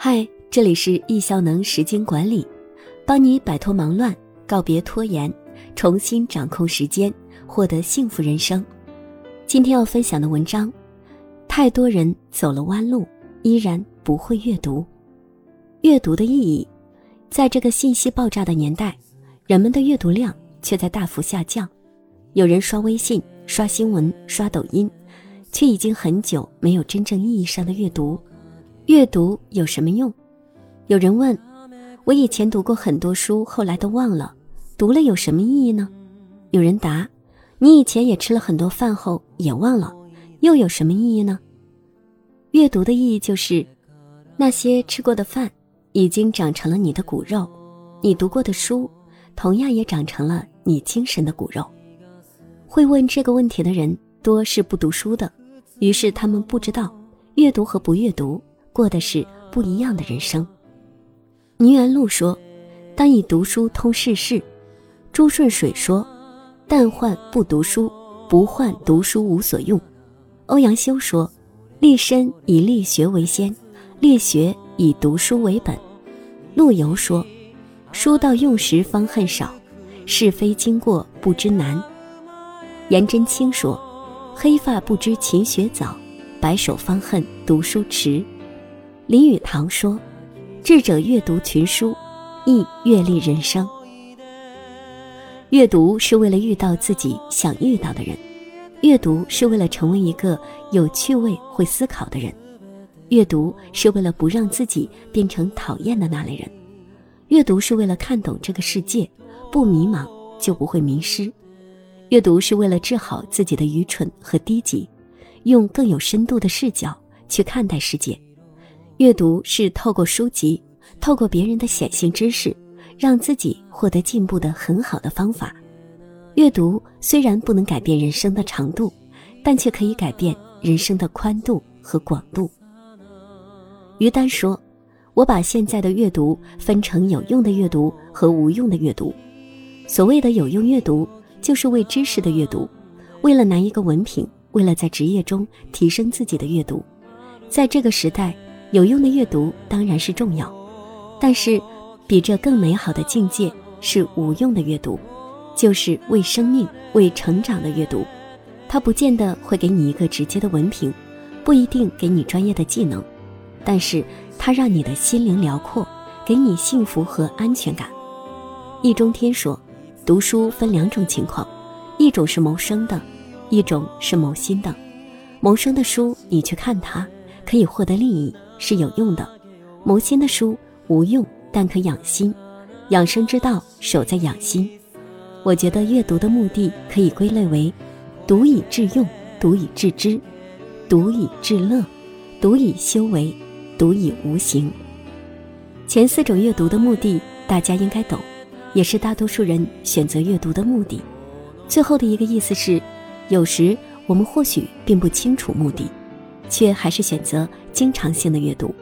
嗨，这里是易效能时间管理，帮你摆脱忙乱，告别拖延，重新掌控时间，获得幸福人生。今天要分享的文章：太多人走了弯路，依然不会阅读。阅读的意义，在这个信息爆炸的年代，人们的阅读量却在大幅下降。有人刷微信、刷新闻、刷抖音，却已经很久没有真正意义上的阅读。阅读有什么用？有人问：“我以前读过很多书，后来都忘了，读了有什么意义呢？”有人答：“你以前也吃了很多饭后也忘了，又有什么意义呢？”阅读的意义就是，那些吃过的饭已经长成了你的骨肉，你读过的书同样也长成了你精神的骨肉。会问这个问题的人多是不读书的，于是他们不知道阅读和不阅读。过的是不一样的人生。倪元璐说：“当以读书通世事。”朱顺水说：“但患不读书，不患读书无所用。”欧阳修说：“立身以立学为先，立学以读书为本。”陆游说：“书到用时方恨少，是非经过不知难。”颜真卿说：“黑发不知勤学早，白首方恨读书迟。”林语堂说：“智者阅读群书，亦阅历人生。阅读是为了遇到自己想遇到的人，阅读是为了成为一个有趣味、会思考的人，阅读是为了不让自己变成讨厌的那类人，阅读是为了看懂这个世界，不迷茫就不会迷失。阅读是为了治好自己的愚蠢和低级，用更有深度的视角去看待世界。”阅读是透过书籍，透过别人的显性知识，让自己获得进步的很好的方法。阅读虽然不能改变人生的长度，但却可以改变人生的宽度和广度。于丹说：“我把现在的阅读分成有用的阅读和无用的阅读。所谓的有用阅读，就是为知识的阅读，为了拿一个文凭，为了在职业中提升自己的阅读。在这个时代。”有用的阅读当然是重要，但是比这更美好的境界是无用的阅读，就是为生命、为成长的阅读。它不见得会给你一个直接的文凭，不一定给你专业的技能，但是它让你的心灵辽阔，给你幸福和安全感。易中天说，读书分两种情况，一种是谋生的，一种是谋心的。谋生的书，你去看它，可以获得利益。是有用的，谋心的书无用，但可养心。养生之道，守在养心。我觉得阅读的目的可以归类为：读以致用，读以致知，读以致乐，读以修为，读以无形。前四种阅读的目的，大家应该懂，也是大多数人选择阅读的目的。最后的一个意思是，有时我们或许并不清楚目的。却还是选择经常性的阅读，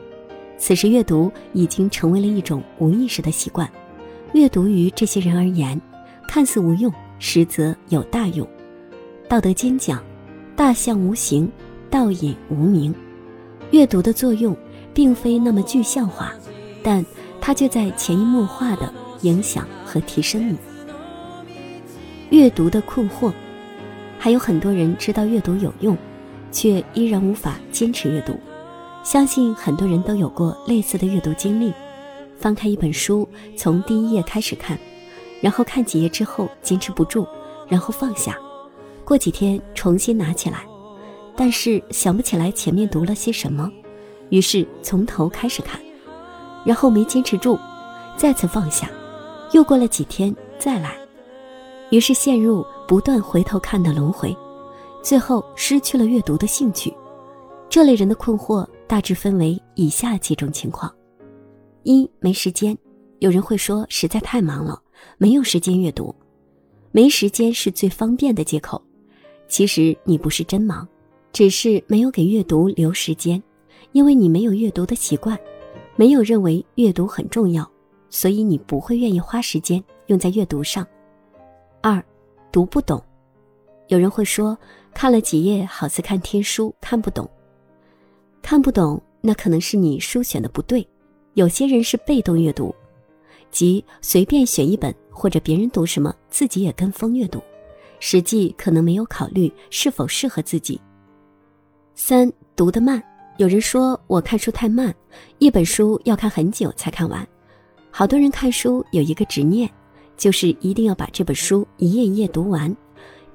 此时阅读已经成为了一种无意识的习惯。阅读于这些人而言，看似无用，实则有大用。道德经讲：“大象无形，道隐无名。”阅读的作用并非那么具象化，但它却在潜移默化的影响和提升你。阅读的困惑，还有很多人知道阅读有用。却依然无法坚持阅读，相信很多人都有过类似的阅读经历。翻开一本书，从第一页开始看，然后看几页之后坚持不住，然后放下，过几天重新拿起来，但是想不起来前面读了些什么，于是从头开始看，然后没坚持住，再次放下，又过了几天再来，于是陷入不断回头看的轮回。最后失去了阅读的兴趣，这类人的困惑大致分为以下几种情况：一、没时间。有人会说实在太忙了，没有时间阅读。没时间是最方便的借口，其实你不是真忙，只是没有给阅读留时间，因为你没有阅读的习惯，没有认为阅读很重要，所以你不会愿意花时间用在阅读上。二、读不懂。有人会说。看了几页，好似看天书，看不懂。看不懂，那可能是你书选的不对，有些人是被动阅读，即随便选一本或者别人读什么，自己也跟风阅读，实际可能没有考虑是否适合自己。三读得慢，有人说我看书太慢，一本书要看很久才看完。好多人看书有一个执念，就是一定要把这本书一页一页读完。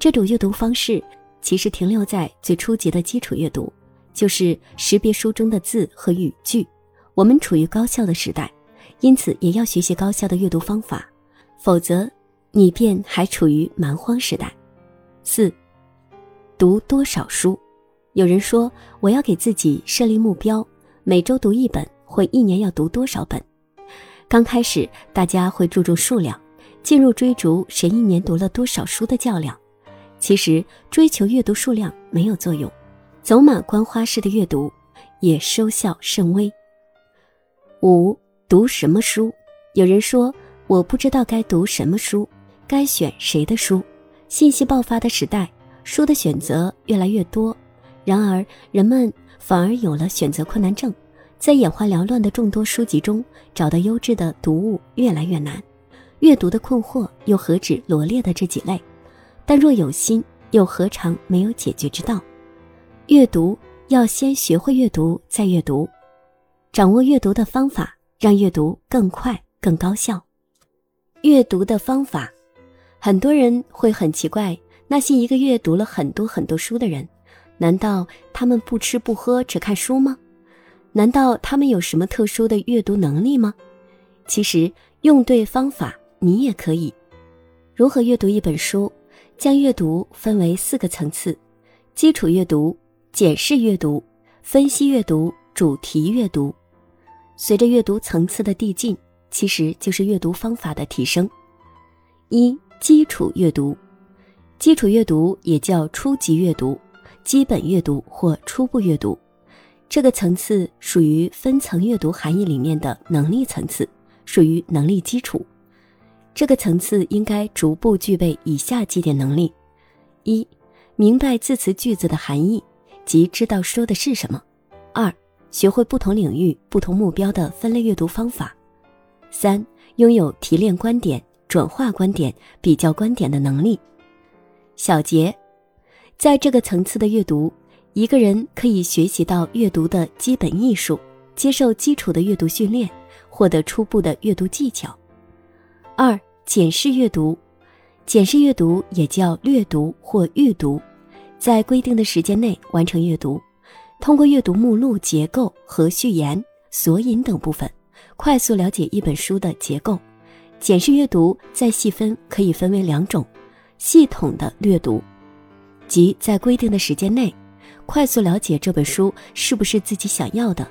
这种阅读方式其实停留在最初级的基础阅读，就是识别书中的字和语句。我们处于高效的时代，因此也要学习高效的阅读方法，否则你便还处于蛮荒时代。四，读多少书？有人说我要给自己设立目标，每周读一本，或一年要读多少本。刚开始，大家会注重数量，进入追逐谁一年读了多少书的较量。其实，追求阅读数量没有作用，走马观花式的阅读也收效甚微。五，读什么书？有人说我不知道该读什么书，该选谁的书。信息爆发的时代，书的选择越来越多，然而人们反而有了选择困难症。在眼花缭乱的众多书籍中，找到优质的读物越来越难。阅读的困惑又何止罗列的这几类？但若有心，又何尝没有解决之道？阅读要先学会阅读，再阅读，掌握阅读的方法，让阅读更快、更高效。阅读的方法，很多人会很奇怪，那些一个月读了很多很多书的人，难道他们不吃不喝只看书吗？难道他们有什么特殊的阅读能力吗？其实用对方法，你也可以。如何阅读一本书？将阅读分为四个层次：基础阅读、检视阅读、分析阅读、主题阅读。随着阅读层次的递进，其实就是阅读方法的提升。一、基础阅读。基础阅读也叫初级阅读、基本阅读或初步阅读。这个层次属于分层阅读含义里面的能力层次，属于能力基础。这个层次应该逐步具备以下几点能力：一、明白字词句子的含义，即知道说的是什么；二、学会不同领域、不同目标的分类阅读方法；三、拥有提炼观点、转化观点、比较观点的能力。小结，在这个层次的阅读。一个人可以学习到阅读的基本艺术，接受基础的阅读训练，获得初步的阅读技巧。二、简式阅读，简式阅读也叫略读或预读，在规定的时间内完成阅读，通过阅读目录结构和序言、索引等部分，快速了解一本书的结构。简式阅读再细分，可以分为两种：系统的略读，即在规定的时间内。快速了解这本书是不是自己想要的，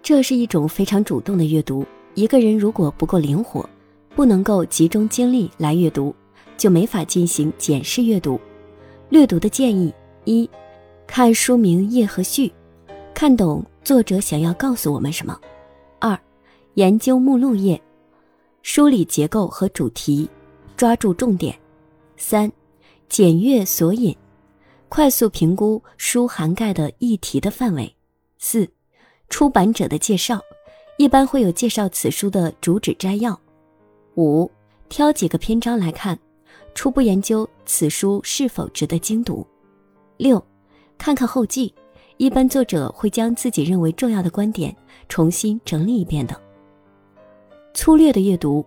这是一种非常主动的阅读。一个人如果不够灵活，不能够集中精力来阅读，就没法进行检视阅读。略读的建议：一、看书名页和序，看懂作者想要告诉我们什么；二、研究目录页，梳理结构和主题，抓住重点；三、检阅索引。快速评估书涵盖的议题的范围。四、出版者的介绍，一般会有介绍此书的主旨摘要。五、挑几个篇章来看，初步研究此书是否值得精读。六、看看后记，一般作者会将自己认为重要的观点重新整理一遍的。粗略的阅读，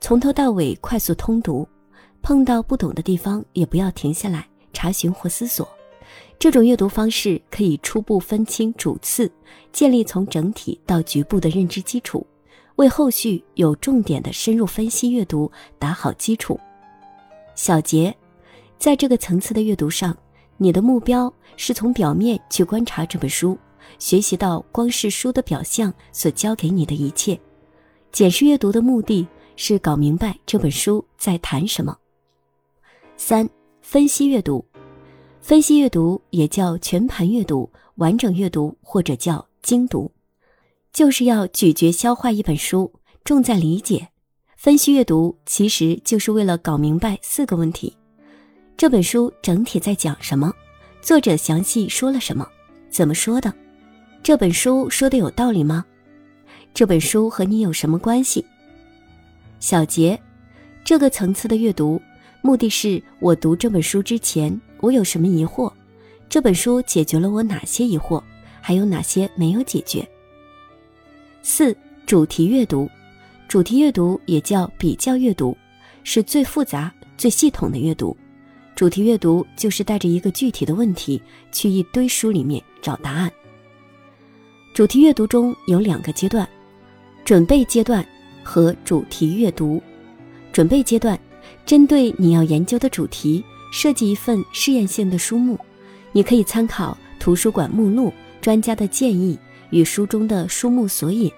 从头到尾快速通读，碰到不懂的地方也不要停下来。查询或思索，这种阅读方式可以初步分清主次，建立从整体到局部的认知基础，为后续有重点的深入分析阅读打好基础。小结，在这个层次的阅读上，你的目标是从表面去观察这本书，学习到光是书的表象所教给你的一切。检视阅读的目的是搞明白这本书在谈什么。三。分析阅读，分析阅读也叫全盘阅读、完整阅读或者叫精读，就是要咀嚼消化一本书，重在理解。分析阅读其实就是为了搞明白四个问题：这本书整体在讲什么？作者详细说了什么？怎么说的？这本书说的有道理吗？这本书和你有什么关系？小结：这个层次的阅读，目的是我读这本书之前，我有什么疑惑？这本书解决了我哪些疑惑？还有哪些没有解决？四、主题阅读。主题阅读也叫比较阅读，是最复杂、最系统的阅读。主题阅读就是带着一个具体的问题，去一堆书里面找答案。主题阅读中有两个阶段：准备阶段和主题阅读。准备阶段，针对你要研究的主题，设计一份试验性的书目，你可以参考图书馆目录、专家的建议与书中的书目索引。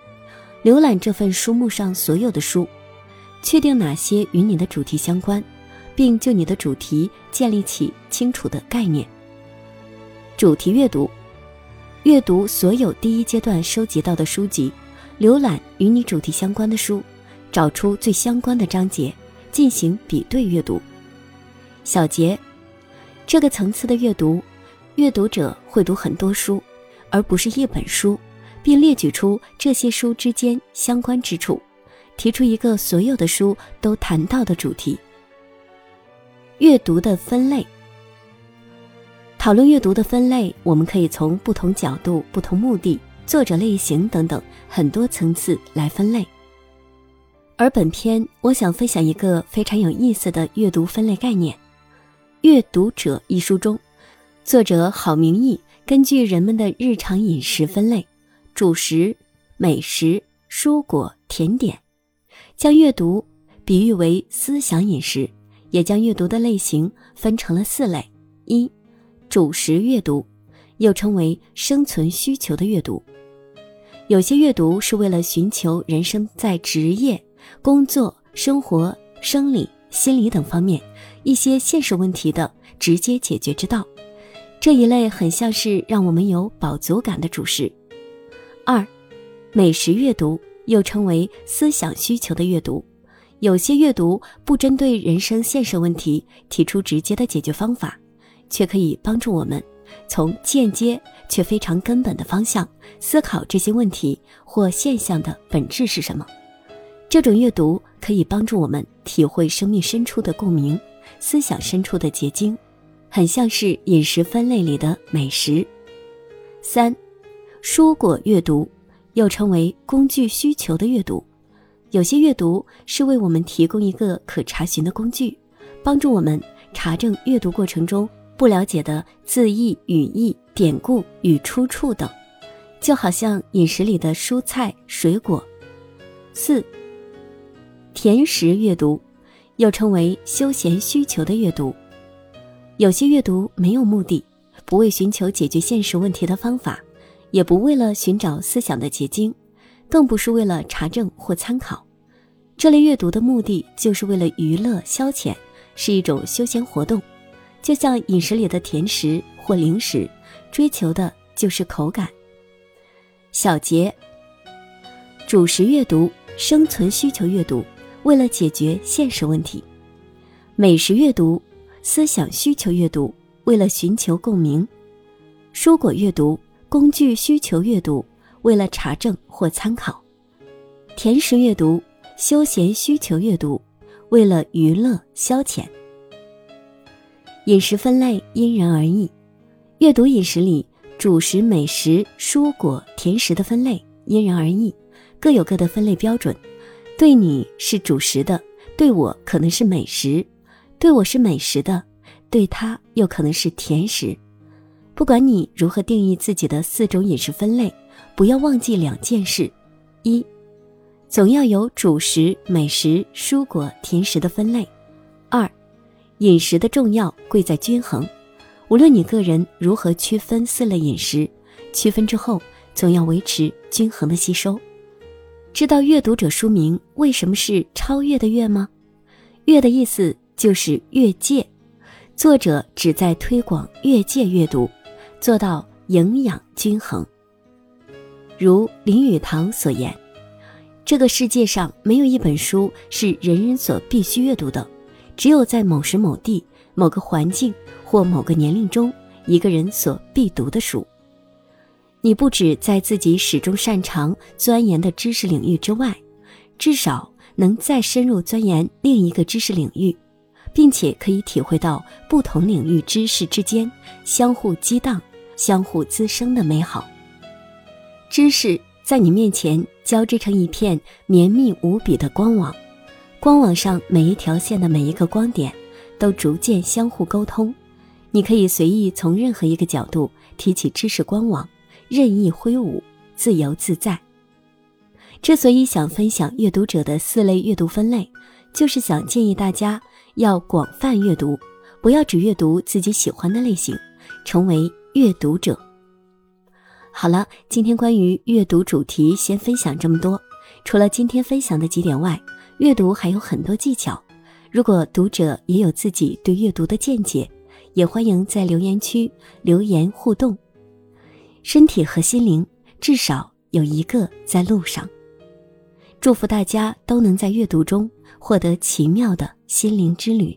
浏览这份书目上所有的书，确定哪些与你的主题相关，并就你的主题建立起清楚的概念。主题阅读，阅读所有第一阶段收集到的书籍，浏览与你主题相关的书，找出最相关的章节，进行比对阅读。小结：这个层次的阅读，阅读者会读很多书，而不是一本书。并列举出这些书之间相关之处，提出一个所有的书都谈到的主题。阅读的分类，讨论阅读的分类，我们可以从不同角度、不同目的、作者类型等等很多层次来分类。而本篇我想分享一个非常有意思的阅读分类概念，《阅读者》一书中，作者郝明义根据人们的日常饮食分类。主食、美食、蔬果、甜点，将阅读比喻为思想饮食，也将阅读的类型分成了四类：一、主食阅读，又称为生存需求的阅读。有些阅读是为了寻求人生在职业、工作、生活、生理、心理等方面一些现实问题的直接解决之道，这一类很像是让我们有饱足感的主食。二，美食阅读又称为思想需求的阅读，有些阅读不针对人生现实问题提出直接的解决方法，却可以帮助我们从间接却非常根本的方向思考这些问题或现象的本质是什么。这种阅读可以帮助我们体会生命深处的共鸣，思想深处的结晶，很像是饮食分类里的美食。三。蔬果阅读，又称为工具需求的阅读，有些阅读是为我们提供一个可查询的工具，帮助我们查证阅读过程中不了解的字义、语义、典故与出处等，就好像饮食里的蔬菜、水果。四、甜食阅读，又称为休闲需求的阅读，有些阅读没有目的，不为寻求解决现实问题的方法。也不为了寻找思想的结晶，更不是为了查证或参考。这类阅读的目的就是为了娱乐消遣，是一种休闲活动，就像饮食里的甜食或零食，追求的就是口感。小结：主食阅读、生存需求阅读，为了解决现实问题；美食阅读、思想需求阅读，为了寻求共鸣；蔬果阅读。工具需求阅读，为了查证或参考；甜食阅读，休闲需求阅读，为了娱乐消遣。饮食分类因人而异，阅读饮食里主食、美食、蔬果、甜食的分类因人而异，各有各的分类标准。对你是主食的，对我可能是美食；对我是美食的，对他又可能是甜食。不管你如何定义自己的四种饮食分类，不要忘记两件事：一，总要有主食、美食、蔬果、甜食的分类；二，饮食的重要贵在均衡。无论你个人如何区分四类饮食，区分之后总要维持均衡的吸收。知道阅读者书名为什么是超越的越吗？越的意思就是越界，作者旨在推广越界阅读。做到营养均衡。如林语堂所言：“这个世界上没有一本书是人人所必须阅读的，只有在某时某地、某个环境或某个年龄中，一个人所必读的书。”你不止在自己始终擅长钻研的知识领域之外，至少能再深入钻研另一个知识领域，并且可以体会到不同领域知识之间相互激荡、相互滋生的美好。知识在你面前交织成一片绵密无比的光网，光网上每一条线的每一个光点都逐渐相互沟通。你可以随意从任何一个角度提起知识光网，任意挥舞，自由自在。之所以想分享阅读者的四类阅读分类，就是想建议大家要广泛阅读，不要只阅读自己喜欢的类型，成为阅读者。好了，今天关于阅读主题先分享这么多。除了今天分享的几点外，阅读还有很多技巧。如果读者也有自己对阅读的见解，也欢迎在留言区留言互动。身体和心灵至少有一个在路上。祝福大家都能在阅读中获得奇妙的心灵之旅。